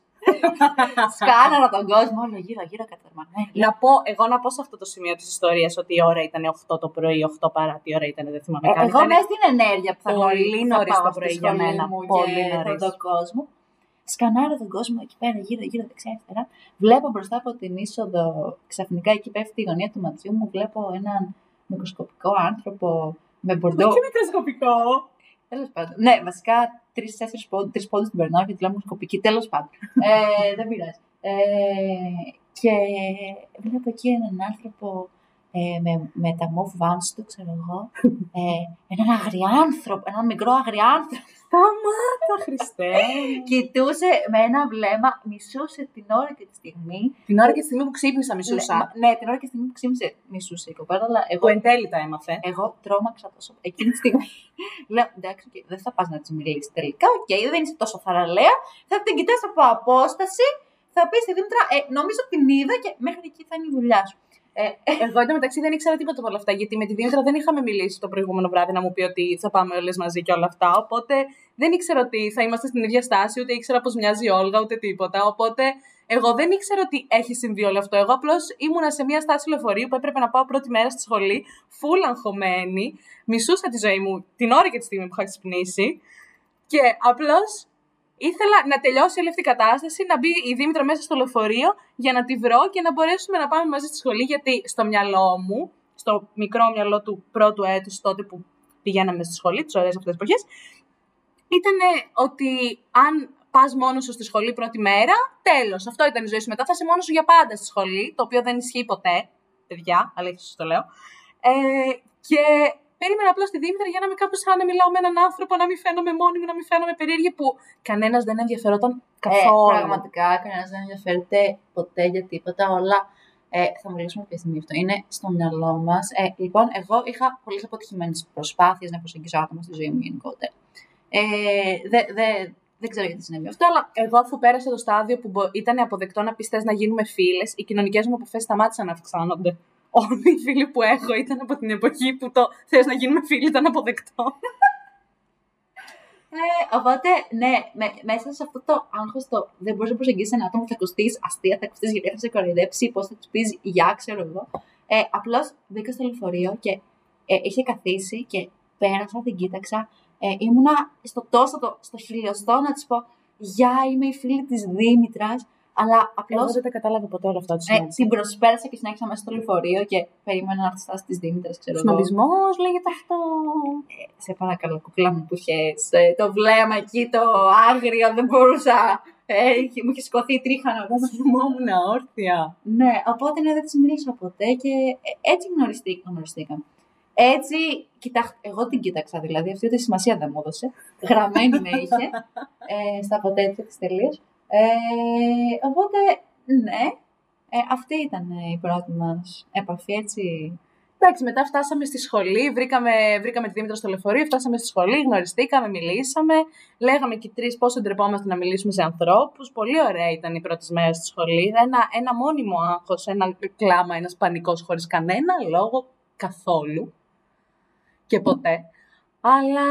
Σκάναρα τον κόσμο, όλο γύρω γύρω κατερμαγμένη. Να πω, εγώ να πω σε αυτό το σημείο της ιστορίας ότι η ώρα ήταν 8 το πρωί, 8 παρά τι ώρα ήταν, δεν θυμάμαι Ε, καν. εγώ Ήταν- μέσα στην ενέργεια που θα πολύ γνωρίσω, θα νωρίς πάω το στη πρωί για σχολή μένα, μου πολύ και νωρίς. τον κόσμο. Σκανάρω τον κόσμο εκεί πέρα, γύρω, γύρω, δεξιά, αριστερά. Βλέπω μπροστά από την είσοδο, ξαφνικά εκεί πέφτει η γωνία του ματιού μου. Βλέπω έναν μικροσκοπικό άνθρωπο με μπορντό. Όχι μικροσκοπικό; Τέλος πάντων. Ναι, βασικά τρει-τέσσερι πόντου τρεις πόντους την περνάω γιατί λέω μικροσκοπική. Τέλος πάντων. ε, δεν πειράζει. Ε, και βλέπω εκεί έναν άνθρωπο ε, με, με τα move vans του, ξέρω εγώ. Ε, έναν αγριάνθρωπο, έναν μικρό αγριάνθρωπο. Σταμάτα, Χριστέ. Κοιτούσε με ένα βλέμμα, μισούσε την ώρα και τη στιγμή. Την ώρα και τη στιγμή που ξύπνησα, μισούσα. Ναι, ναι, την ώρα και τη στιγμή που ξύπνησε, μισούσε η κοπέλα, αλλά εγώ Που εν τέλει τα έμαθε. εγώ τρόμαξα τόσο. Εκείνη τη στιγμή [LAUGHS] λέω: Εντάξει, οκ, δεν θα πας να της μιλήσεις τελικά. Οκ, δεν είσαι τόσο θαρραλέα. Θα την κοιτάς από απόσταση. Θα πεις στη Δήμητρα: ε, Νομίζω την είδα και μέχρι εκεί θα είναι η δουλειά σου. Ε, Εγώ εντωμεταξύ δεν ήξερα τίποτα από όλα αυτά, γιατί με τη Δήμητρα δεν είχαμε μιλήσει το προηγούμενο βράδυ να μου πει ότι θα πάμε όλες μαζί και όλα αυτά. Οπότε δεν ήξερα ότι θα είμαστε στην ίδια στάση, ούτε ήξερα πώς μοιάζει η Όλγα, ούτε τίποτα. Οπότε εγώ δεν ήξερα ότι έχει συμβεί όλο αυτό. Εγώ απλώς ήμουνα σε μια στάση λεωφορείου που έπρεπε να πάω πρώτη μέρα στη σχολή, φουλ αγχωμένη. Μισούσα τη ζωή μου την ώρα και τη στιγμή που είχα ξυπνήσει. Και απλώς ήθελα να τελειώσει όλη αυτή η κατάσταση, να μπει η Δήμητρα μέσα στο λεωφορείο για να τη βρω και να μπορέσουμε να πάμε μαζί στη σχολή. Γιατί στο μυαλό μου, στο μικρό μυαλό του πρώτου έτους, τότε που πηγαίναμε στη σχολή, τις ωραίες αυτές τι εποχές, ήταν ότι αν πας μόνος σου στη σχολή πρώτη μέρα, τέλος. Αυτό ήταν η ζωή σου. Μετά θα είσαι μόνος σου για πάντα στη σχολή, το οποίο δεν ισχύει ποτέ. Παιδιά, αλήθεια σας το λέω. Ε, και περίμενα απλώς τη Δήμητρα για να είμαι κάπω σαν να μιλάω με έναν άνθρωπο, να μην φαίνομαι μόνη μου, να μην φαίνομαι περίεργη, που κανένας δεν ενδιαφερόταν καθόλου. Ε, πραγματικά κανένας δεν ενδιαφέρεται ποτέ για τίποτα. Όλα ε, θα μιλήσουμε ποια στιγμή αυτό. Είναι στο μυαλό μας. Ε, λοιπόν, εγώ είχα πολλές αποτυχημένες προσπάθειες να προσεγγίσω άτομα στη ζωή μου γενικότερα. Ε, δεν δε, δεν ξέρω γιατί συνέβη αυτό, αλλά Εγώ, αφού πέρασε το στάδιο που μπο- ήταν αποδεκτό να πει θες να γίνουμε φίλες, οι κοινωνικές μου επαφές σταμάτησαν να αυξάνονται. Όλοι οι φίλοι που έχω ήταν από την εποχή που το θες να γίνουμε φίλοι ήταν αποδεκτό. Ε, οπότε, ναι, με, μέσα σε αυτό το άγχος το δεν μπορείς να προσεγγίσεις ένα άτομο, θα ακουστεί αστεία, θα ακουστεί γιατί θα σε κοροϊδέψει, πώς θα τους πεις γεια, ξέρω εγώ. Ε, Απλώς μπήκα στο λεωφορείο και ε, είχε καθίσει και πέρασα, την κοίταξα. Ε, ήμουνα στο τόσο, το, στο χιλιοστό να της πω Γεια, είμαι η φίλη της Δήμητρας. Αλλά Εγώ απλώ δεν τα κατάλαβα ποτέ όλα αυτά. ε, την προσπέρασα και συνέχισα μέσα στο λεωφορείο και περίμενα να έρθει στάση της Δήμητρας, ξέρω εγώ. Σνобισμό λέγεται αυτό. Σε παρακαλώ, κουκλά μου που είχες, ε, το βλέμμα εκεί, το άγριο, δεν μπορούσα. Ε, είχε- μου είχε σηκωθεί τρίχα να πούμε. Θυμόμουν όρθια. Ναι, οπότε ναι, δεν τη μίλησα ποτέ και ε, έτσι γνωριστήκα, γνωριστήκαμε. Έτσι, κοιτάξτε, εγώ την κοίταξα δηλαδή, αυτή ούτε σημασία δεν μου έδωσε. Γραμμένη με είχε ε, στα ποτέτια της τελείως. Ε, οπότε, ναι, ε, αυτή ήταν η πρώτη μας επαφή, έτσι. Εντάξει, μετά φτάσαμε στη σχολή, βρήκαμε, βρήκαμε τη Δήμητρα στο λεωφορείο, φτάσαμε στη σχολή, γνωριστήκαμε, μιλήσαμε. Λέγαμε και οι τρεις πόσο ντρεπόμαστε να μιλήσουμε σε ανθρώπους. Πολύ ωραία ήταν οι πρώτες μέρες στη σχολή. Ένα, ένα μόνιμο άγχος, ένα κλάμα, ένας πανικός χωρίς κανένα λόγο καθόλου. Και ποτέ. Αλλά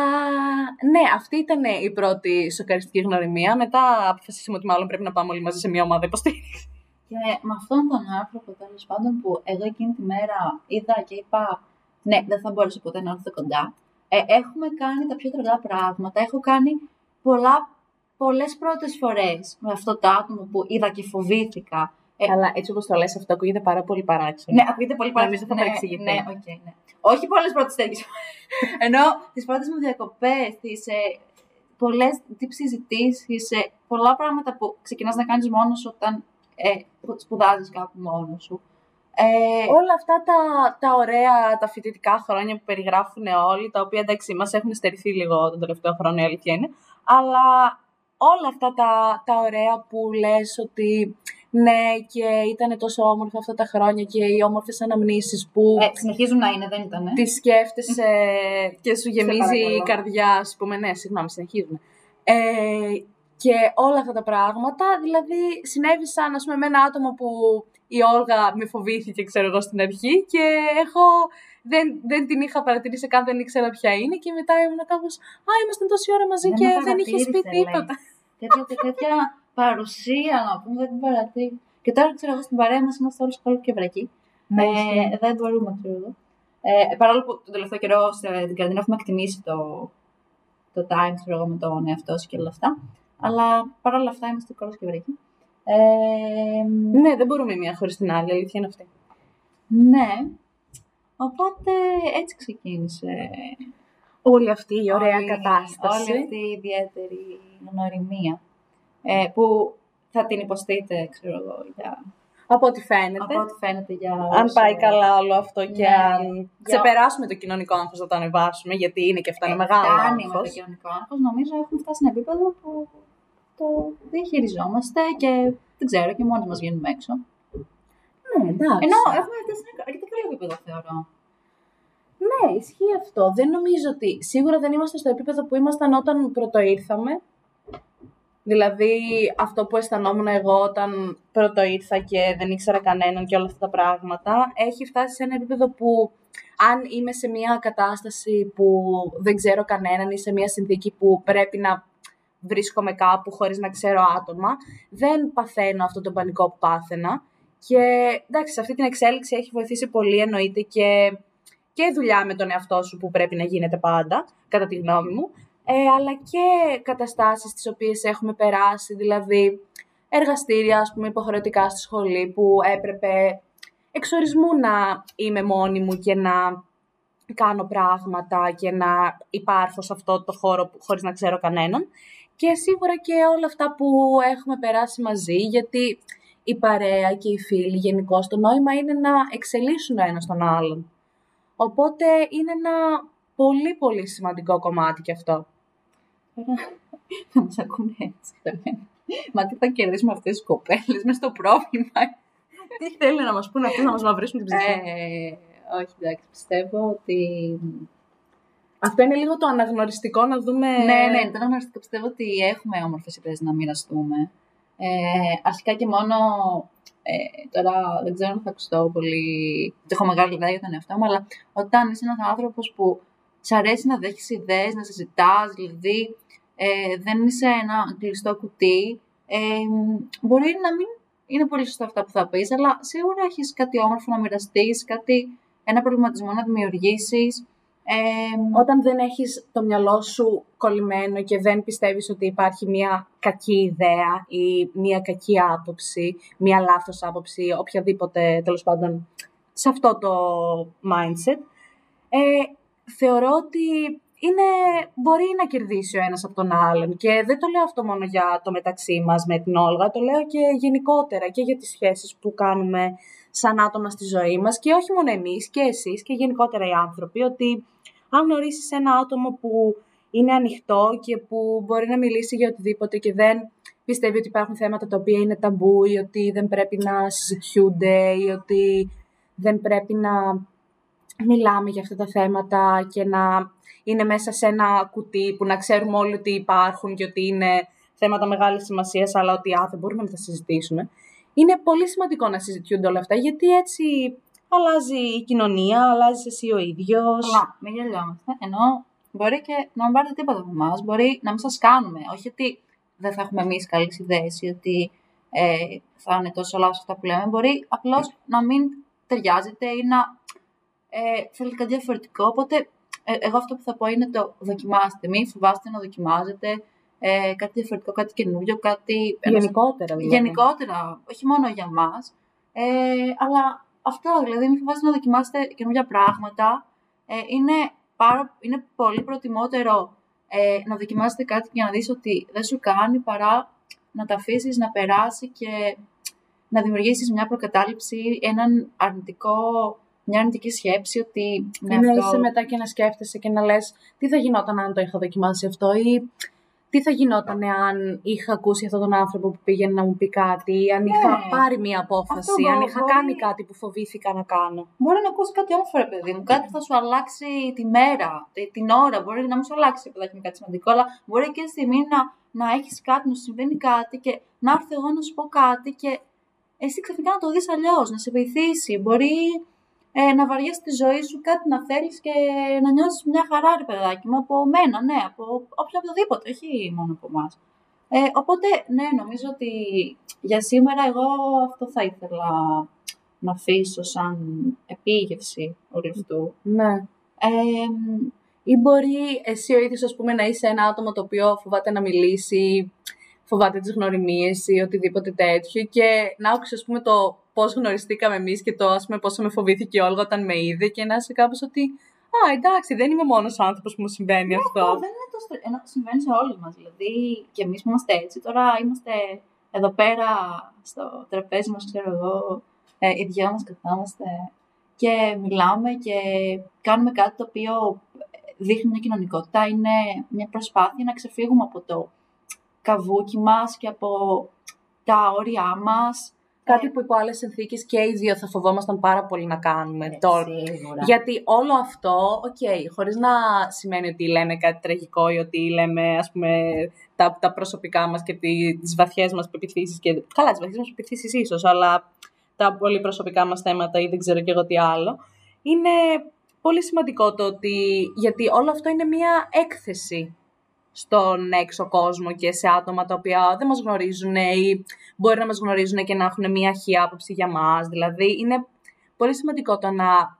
ναι, αυτή ήταν η πρώτη σοκαριστική γνωριμία. Μετά αποφασίσαμε ότι μάλλον πρέπει να πάμε όλοι μαζί σε μια ομάδα υποστήριξης. Και με αυτόν τον άνθρωπο τέλος πάντων που εγώ εκείνη τη μέρα είδα και είπα ναι, δεν θα μπορέσω ποτέ να έρθω κοντά. Ε, έχουμε κάνει τα πιο τρελά πράγματα. Έχω κάνει πολλά, πολλές πρώτες φορές με αυτό το άτομο που είδα και φοβήθηκα. Ε, Αλλά έτσι όπως το λες, αυτό ακούγεται πάρα πολύ παράξενο. Ναι, ακούγεται πολύ Νομίζω παράξενο. θα ναι, παρεξηγηθεί. ναι, οκ, ναι. Όχι πολλές πρώτες τέτοιες. [LAUGHS] Ενώ τις πρώτες μου διακοπές, τις ε, πολλές τύπου συζητήσεις, ε, πολλά πράγματα που ξεκινάς να κάνεις μόνος σου όταν ε, σπουδάζεις κάπου μόνος σου. Ε, Όλα αυτά τα, τα ωραία, τα φοιτητικά χρόνια που περιγράφουν όλοι, τα οποία εντάξει μας έχουν στερηθεί λίγο τον τελευταίο χρόνο, η αλήθεια είναι. Αλλά όλα αυτά τα, τα ωραία που λες ότι ναι και ήταν τόσο όμορφα αυτά τα χρόνια και οι όμορφες αναμνήσεις που ε, συνεχίζουν να είναι, δεν ήταν. τη σκέφτεσαι [LAUGHS] και σου γεμίζει η παρακαλώ. καρδιά, ας πούμε. Ναι, συγγνώμη, συνεχίζουμε. Ε, και όλα αυτά τα πράγματα, δηλαδή συνέβησαν, ας πούμε, με ένα άτομο που η Όλγα με φοβήθηκε, ξέρω εγώ, στην αρχή και έχω, δεν, δεν την είχα παρατηρήσει καν, δεν ήξερα ποια είναι και μετά ήμουν κάπως, α, ήμασταν τόση ώρα μαζί Δεν και με δεν είχε πει παρατήρησε, λέει. τίποτα. τέτοια, τέτοια παρουσία να πούμε, δεν την παρατήρη. Και τώρα ξέρω εγώ στην παρέα μας είμαστε όλοι σχόλιο και βρακοί. Ναι, ε, ισχύει. δεν μπορούμε, ξέρω εγώ. Ε, παρόλο που τον τελευταίο καιρό στην καραντίνα έχουμε εκτιμήσει το, το time ξέρω εγώ, με τον εαυτό σου και όλα αυτά. Αλλά παρόλα αυτά είμαστε κόλλο και βρακοί. Ε, Ναι, δεν μπορούμε η μία χωρίς την άλλη, η αλήθεια είναι αυτή. ναι. Οπότε έτσι ξεκίνησε Όλη αυτή η ωραία όλη- κατάσταση. Όλη αυτή η ιδιαίτερη γνωριμία. Ε, που θα την υποστείτε, ξέρω εγώ, για, Από ό,τι φαίνεται. από ό,τι φαίνεται για αν όσο- πάει καλά όλο αυτό και Ναι. αν ξεπεράσουμε το κοινωνικό άγχος να το ανεβάσουμε, γιατί είναι και αυτά είναι Ε, μεγάλο φτάνει με το άγχος. κοινωνικό άγχος. Νομίζω έχουμε φτάσει σε ένα επίπεδο που το διαχειριζόμαστε και δεν ξέρω και μόνοι μας βγαίνουμε έξω. Ναι, εντάξει. Ενώ έχουμε φτάσει σε ένα αρκετά καλό επίπεδο, θεωρώ. Ναι, ισχύει αυτό. Δεν νομίζω ότι. Σίγουρα δεν είμαστε στο επίπεδο που ήμασταν όταν πρώτο ήρθαμε. Δηλαδή, αυτό που αισθανόμουν εγώ όταν πρώτο ήρθα και δεν ήξερα κανέναν και όλα αυτά τα πράγματα, έχει φτάσει σε ένα επίπεδο που αν είμαι σε μια κατάσταση που δεν ξέρω κανέναν ή σε μια συνθήκη που πρέπει να βρίσκομαι κάπου χωρίς να ξέρω άτομα, δεν παθαίνω αυτό το πανικό που πάθαινα. Και εντάξει, σε αυτή την εξέλιξη έχει βοηθήσει πολύ εννοείται και και δουλειά με τον εαυτό σου που πρέπει να γίνεται πάντα, κατά τη γνώμη μου, ε, αλλά και καταστάσεις τις οποίες έχουμε περάσει, δηλαδή εργαστήρια, ας πούμε, υποχρεωτικά στη σχολή που έπρεπε εξορισμού να είμαι μόνη μου και να κάνω πράγματα και να υπάρχω σε αυτό το χώρο που- χωρίς να ξέρω κανέναν. Και σίγουρα και όλα αυτά που έχουμε περάσει μαζί, γιατί η παρέα και οι φίλοι γενικώ το νόημα είναι να εξελίσσουν ο ένας τον άλλον. Οπότε είναι ένα πολύ πολύ σημαντικό κομμάτι και αυτό. Τώρα θα μας ακούνε έτσι. θα λένε. Μα τι θα κερδίσουμε αυτές τις κοπέλες μες στο πρόβλημα. Τι θέλουν να μας πούνε αυτοί να μας μαυρίσουν την ψυχή. Ε, όχι, εντάξει, πιστεύω ότι... Αυτό είναι λίγο το αναγνωριστικό να δούμε... Ναι, ναι, ήταν αναγκαστικό. Πιστεύω ότι έχουμε όμορφες ιδέες να μοιραστούμε. Ε, αρχικά και μόνο, ε, τώρα δεν ξέρω αν θα ακουστώ πολύ, έχω μεγάλη ιδέα για τον εαυτό μου, αλλά όταν είσαι ένας άνθρωπος που σ' αρέσει να δέχεις ιδέες, να συζητάς, δηλαδή ε, δεν είσαι ένα κλειστό κουτί, ε, μπορεί να μην είναι πολύ σωστά αυτά που θα πεις, αλλά σίγουρα έχεις κάτι όμορφο να μοιραστείς, κάτι, ένα προβληματισμό να δημιουργήσεις, Ε, Όταν δεν έχεις το μυαλό σου κολλημένο και δεν πιστεύεις ότι υπάρχει μια κακή ιδέα ή μια κακή άποψη, μια λάθος άποψη, οποιαδήποτε τέλος πάντων σε αυτό το mindset, ε, θεωρώ ότι είναι, μπορεί να κερδίσει ο ένας από τον άλλον. Και δεν το λέω αυτό μόνο για το μεταξύ μας με την Όλγα, το λέω και γενικότερα και για τις σχέσεις που κάνουμε σαν άτομα στη ζωή μας και όχι μόνο εμείς και εσείς και γενικότερα οι άνθρωποι, ότι αν γνωρίσεις ένα άτομο που είναι ανοιχτό και που μπορεί να μιλήσει για οτιδήποτε και δεν πιστεύει ότι υπάρχουν θέματα τα οποία είναι ταμπού ή ότι δεν πρέπει να συζητιούνται ή ότι δεν πρέπει να μιλάμε για αυτά τα θέματα και να είναι μέσα σε ένα κουτί που να ξέρουμε όλοι ότι υπάρχουν και ότι είναι θέματα μεγάλης σημασίας αλλά ότι α, δεν μπορούμε να τα συζητήσουμε. Είναι πολύ σημαντικό να συζητιούνται όλα αυτά γιατί έτσι αλλάζει η κοινωνία, αλλάζει εσύ ο ίδιος. Αλλά μην γελιόμαστε. Ενώ μπορεί και να μην πάρετε τίποτα από εμάς, μπορεί να μην σας κάνουμε. Όχι ότι δεν θα έχουμε εμείς καλές ιδέες ή ότι ε, θα είναι τόσο λάθος αυτά που λέμε. Μπορεί απλώς να μην ταιριάζεται ή να ε, θέλει κάτι διαφορετικό. Οπότε, ε, εγώ αυτό που θα πω είναι το δοκιμάστε. Μην φοβάστε να δοκιμάζετε ε, κάτι διαφορετικό, κάτι καινούριο, κάτι. Γενικότερα, δηλαδή. Γενικότερα, όχι μόνο για μας. Ε, αλλά αυτό, δηλαδή, μην φοβάστε να δοκιμάσετε καινούργια πράγματα. Ε, είναι, πάρα, είναι πολύ προτιμότερο ε, να δοκιμάσετε κάτι και να δεις ότι δεν σου κάνει παρά να τα αφήσεις να περάσει και να δημιουργήσεις μια προκατάληψη, έναν αρνητικό, μια αρνητική σκέψη ότι με ναι, αυτό... είσαι μετά και να σκέφτεσαι και να λες τι θα γινόταν αν το είχα δοκιμάσει αυτό ή τι θα γινόταν αν είχα ακούσει αυτόν τον άνθρωπο που πήγαινε να μου πει κάτι, ή αν είχα Ναι. πάρει μία απόφαση, Αυτό αν μπορεί- είχα κάνει κάτι που φοβήθηκα να κάνω. Μπορεί να ακούσει κάτι όμορφο, ρε παιδί μου. Κάτι που θα σου αλλάξει τη μέρα, τη- την ώρα. Μπορεί να μην σου αλλάξει επειδή είναι κάτι σημαντικό, αλλά μπορεί εκείνη τη στιγμή να, να έχεις κάτι, να σου συμβαίνει κάτι και να έρθω εγώ να σου πω κάτι και εσύ ξαφνικά να το δεις αλλιώς, να σε βοηθήσει. Μπορεί ε, να βαριέσαι τη ζωή σου, κάτι να θέλεις και να νιώσεις μια χαρά, ρε παιδάκι μου, από μένα, ναι, από οποιοδήποτε, όχι μόνο από εμάς. Ε, οπότε, ναι, νομίζω ότι για σήμερα εγώ αυτό θα ήθελα να αφήσω σαν επίγευση όλου αυτού. Ναι. Ε, Ή μπορεί εσύ ο ίδιος, ας πούμε, να είσαι ένα άτομο το οποίο φοβάται να μιλήσει, φοβάται τις γνωριμίες ή οτιδήποτε τέτοιο και να άκουσες, ας πούμε, το πώς γνωριστήκαμε εμείς και το, ας πούμε, πόσο με φοβήθηκε η Όλγα όταν με είδε και να είσαι κάπως ότι «Α, εντάξει, δεν είμαι μόνος ο άνθρωπος που μου συμβαίνει αυτό». αυτό δεν είναι το στρε... ενώ συμβαίνει σε όλους μας. Δηλαδή, και εμείς που είμαστε έτσι, τώρα είμαστε εδώ πέρα στο τραπέζι μας, ξέρω εγώ, ε, οι δυο μας καθόμαστε και μιλάμε και κάνουμε κάτι το οποίο δείχνει μια κοινωνικότητα. Είναι μια προσπάθεια να ξεφύγουμε από το καβούκι μας και από τα όρια μας. Κάτι που υπό άλλες συνθήκες και οι δύο θα φοβόμασταν πάρα πολύ να κάνουμε τώρα. Σίγουρα. Γιατί όλο αυτό, οκ, χωρίς να σημαίνει ότι λέμε κάτι τραγικό ή ότι λέμε, ας πούμε, τα, τα προσωπικά μας και τι- τις βαθιές μας πεπιθήσεις και... Καλά, τις βαθιές μας πεπιθήσεις ίσως, αλλά τα πολύ προσωπικά μας θέματα ή δεν ξέρω και εγώ τι άλλο. Είναι πολύ σημαντικό το ότι... Γιατί όλο αυτό είναι μια έκθεση στον έξω κόσμο και σε άτομα τα οποία δεν μας γνωρίζουν ή μπορεί να μας γνωρίζουν και να έχουν μια αρχή άποψη για μας. Δηλαδή, είναι πολύ σημαντικό το να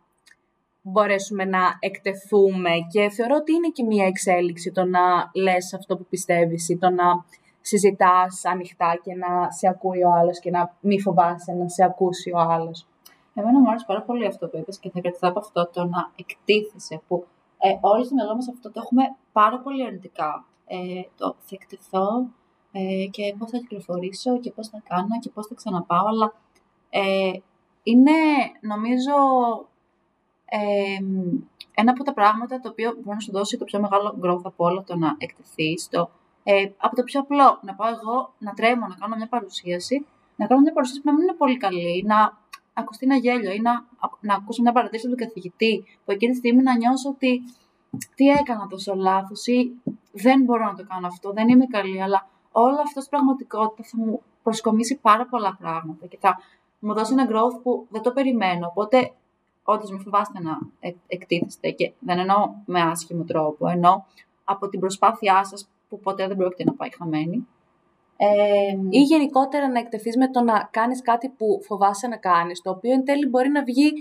μπορέσουμε να εκτεθούμε και θεωρώ ότι είναι και μια εξέλιξη το να λες αυτό που πιστεύεις ή το να συζητάς ανοιχτά και να σε ακούει ο άλλος και να μη φοβάσαι να σε ακούσει ο άλλος. Εμένα μου άρεσε πάρα πολύ αυτό που είπες και θα κρατηθώ από αυτό το να εκτίθεσαι που ε, όλοι στο μυαλό μας αυτό το έχουμε πάρα πολύ αρνητικά. Ε, το θα εκτεθώ ε, και πώς θα κυκλοφορήσω και πώς θα κάνω και πώς θα ξαναπάω, αλλά ε, είναι νομίζω ε, ένα από τα πράγματα το οποίο μπορεί να σου δώσει το πιο μεγάλο growth από όλο το να εκτεθείς, το, ε, από το πιο απλό, να πάω εγώ να τρέμω, να κάνω μια παρουσίαση, να κάνω μια παρουσίαση που να μην είναι πολύ καλή, να ακουστεί ένα γέλιο ή να, να ακούσω μια παρατήρηση του καθηγητή, που εκείνη τη στιγμή να νιώσω ότι τι έκανα τόσο λάθος ή δεν μπορώ να το κάνω αυτό, δεν είμαι καλή, αλλά όλο αυτό στην πραγματικότητα θα μου προσκομίσει πάρα πολλά πράγματα και θα μου δώσει ένα growth που δεν το περιμένω. Οπότε, όντως μην φοβάστε να εκ- εκτίθεστε και δεν εννοώ με άσχημο τρόπο, εννοώ από την προσπάθειά σας που ποτέ δεν πρόκειται να πάει χαμένη. Ε, Ή γενικότερα να εκτεθείς με το να κάνεις κάτι που φοβάσαι να κάνεις, το οποίο εν τέλει μπορεί να βγει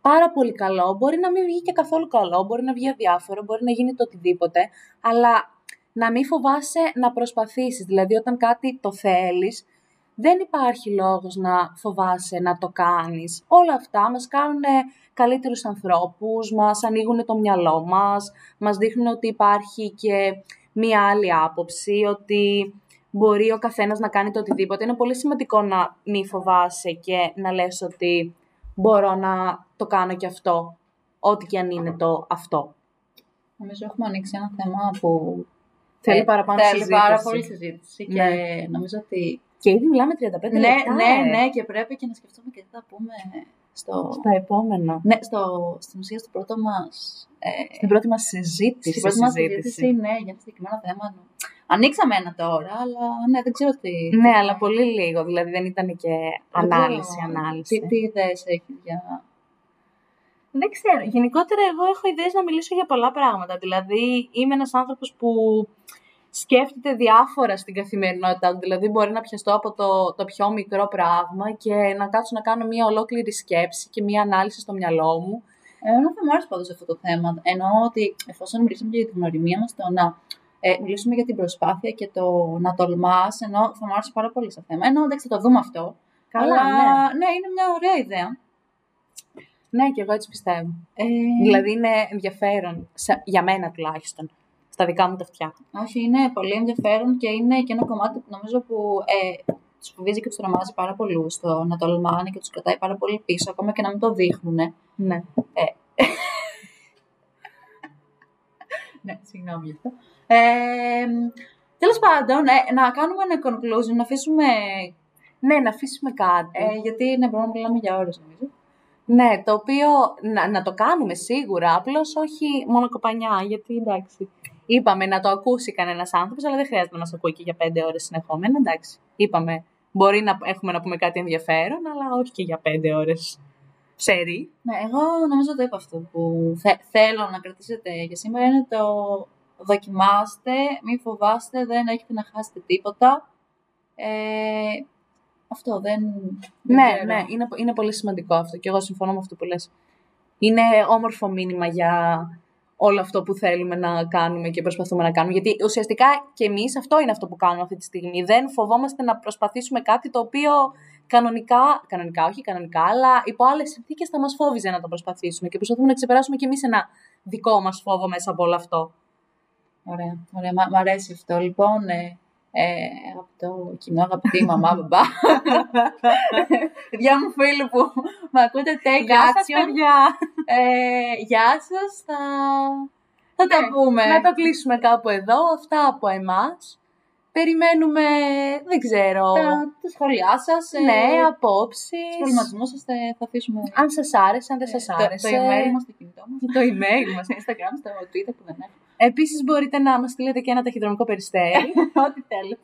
πάρα πολύ καλό, μπορεί να μην βγει και καθόλου καλό, μπορεί να βγει αδιάφορο, μπορεί να γίνει το οτιδήποτε, αλλά να μην φοβάσαι να προσπαθήσεις. Δηλαδή όταν κάτι το θέλεις, δεν υπάρχει λόγος να φοβάσαι να το κάνεις. Όλα αυτά μας κάνουν καλύτερους ανθρώπους, μας ανοίγουν το μυαλό μας, μας δείχνουν ότι υπάρχει και μία άλλη άποψη, ότι μπορεί ο καθένας να κάνει το οτιδήποτε. Είναι πολύ σημαντικό να μην φοβάσαι και να λες ότι μπορώ να το κάνω και αυτό, ό,τι και αν είναι το αυτό. Νομίζω έχουμε ανοίξει ένα θέμα που Θέλει παραπάνω θέλει συζήτηση. πάρα πολύ συζήτηση και Ναι. νομίζω ότι Και ήδη μιλάμε 35 ναι, λεπτά. ναι, ε. ναι και πρέπει και να σκεφτούμε και τι θα πούμε στο... Στα επόμενα. Ναι, στο, στην ουσία στο πρώτο μας ε, Στην πρώτη μας συζήτηση. Στην πρώτη μας συζήτηση. συζήτηση, ναι, για ένα συγκεκριμένο θέμα. Ανοίξαμε ένα τώρα, αλλά ναι, δεν ξέρω τι. Ναι, αλλά πολύ λίγο. Δηλαδή δεν ήταν και Δεν ανάλυση, ξέρω ανάλυση. Τι, τι ιδέες έχεις για... Δεν ξέρω. Γενικότερα εγώ έχω ιδέες να μιλήσω για πολλά πράγματα. Δηλαδή είμαι ένας άνθρωπος που σκέφτεται διάφορα στην καθημερινότητά του. Δηλαδή μπορεί να πιαστώ από το, το πιο μικρό πράγμα και να κάτσω να κάνω μια ολόκληρη σκέψη και μια ανάλυση στο μυαλό μου. Εμένα θα μου άρεσε πάντως αυτό το θέμα. Εννοώ ότι εφόσον μιλήσαμε για την γνωριμία μας, το να ε, μιλήσουμε για την προσπάθεια και το να τολμάς, ενώ θα μου άρεσε πάρα πολύ αυτό το θέμα. Ενώ εντάξει θα το δούμε αυτό. Καλά, αλλά ναι. ναι, είναι μια ωραία ιδέα. Ναι, και εγώ έτσι πιστεύω. Ε, Δηλαδή είναι ενδιαφέρον, σε- για μένα τουλάχιστον, στα δικά μου τα αυτιά. Όχι, είναι πολύ ενδιαφέρον και είναι και ένα κομμάτι που νομίζω που ε, τους φοβίζει και τους τρομάζει πάρα πολύ στο να τολμάνε και τους κρατάει πάρα πολύ πίσω, ακόμα και να μην το δείχνουν. Ναι. [LAUGHS] Ναι, συγγνώμη γι' αυτό. Ε, Τέλος πάντων, ε, να κάνουμε ένα conclusion, να αφήσουμε. Ναι, να αφήσουμε κάτι. Ε, γιατί ναι, μπορούμε να μιλάμε για ώρες, νομίζω. Ναι, το οποίο να, να το κάνουμε σίγουρα, απλώς όχι μόνο κοπανιά, γιατί εντάξει. Είπαμε να το ακούσει κανένας άνθρωπος, αλλά δεν χρειάζεται να μας ακούει και για πέντε ώρες συνεχόμενα. Εντάξει. Είπαμε, μπορεί να έχουμε να πούμε κάτι ενδιαφέρον, αλλά όχι και για πέντε ώρες. Ψέρι. Ναι, εγώ νομίζω το είπα αυτό που θε- θέλω να κρατήσετε για σήμερα είναι το δοκιμάστε, μην φοβάστε, δεν έχετε να χάσετε τίποτα. Ε, αυτό δεν. δεν Ναι, ξέρω. ναι, είναι, είναι πολύ σημαντικό αυτό και εγώ συμφωνώ με αυτό που λες. Είναι όμορφο μήνυμα για όλο αυτό που θέλουμε να κάνουμε και προσπαθούμε να κάνουμε. Γιατί ουσιαστικά και εμείς αυτό είναι αυτό που κάνουμε αυτή τη στιγμή. Δεν φοβόμαστε να προσπαθήσουμε κάτι το οποίο κανονικά, κανονικά όχι κανονικά, αλλά υπό άλλες συνθήκες θα μας φόβιζε να το προσπαθήσουμε και προσπαθούμε να ξεπεράσουμε και εμείς ένα δικό μας φόβο μέσα από όλο αυτό. Ωραία, ωραία. Μ' μ' αρέσει αυτό. Λοιπόν, ε, ε, αγαπητό κοινό, αγαπητή μαμά, μπαμπά. Δυο μου φίλοι που με ακούτε take action. παιδιά! Ε, γεια σας, θα, θα τα Ναι, πούμε. Να το κλείσουμε κάπου εδώ. Αυτά από εμάς. Περιμένουμε, δεν ξέρω, τα, τα σχόλιά σας, ε, ναι, τους απόψεις. προβληματισμούς σας, ε, θα αφήσουμε Αν σας άρεσε, αν δεν σας ε, το- άρεσε. το, email μας, το κινητό μας, Το email μας. στο Instagram, στο Twitter που δεν έχω. Επίσης μπορείτε να μας στείλετε και ένα ταχυδρομικό περιστέρι. [LAUGHS] Ό,τι θέλετε.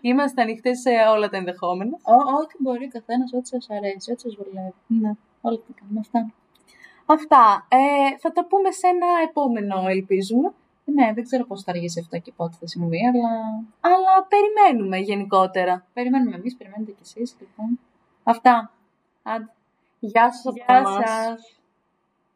Είμαστε ανοιχτέ σε όλα τα ενδεχόμενα. Ό- Ό,τι μπορεί ο καθένας, ό,τι σας αρέσει, ό,τι σας βολεύει. Ναι. Όλα τα κάνουμε αυτά. Αυτά. Ε, θα τα πούμε σε ένα επόμενο, ελπίζουμε. Ναι, δεν ξέρω πώς θα αργήσει αυτό και πότε θα συμβεί, αλλά Αλλά περιμένουμε γενικότερα. περιμένουμε εμείς, περιμένετε κι εσείς, λοιπόν. Αυτά. Άντε. Γεια σας από Γεια εμάς. σας.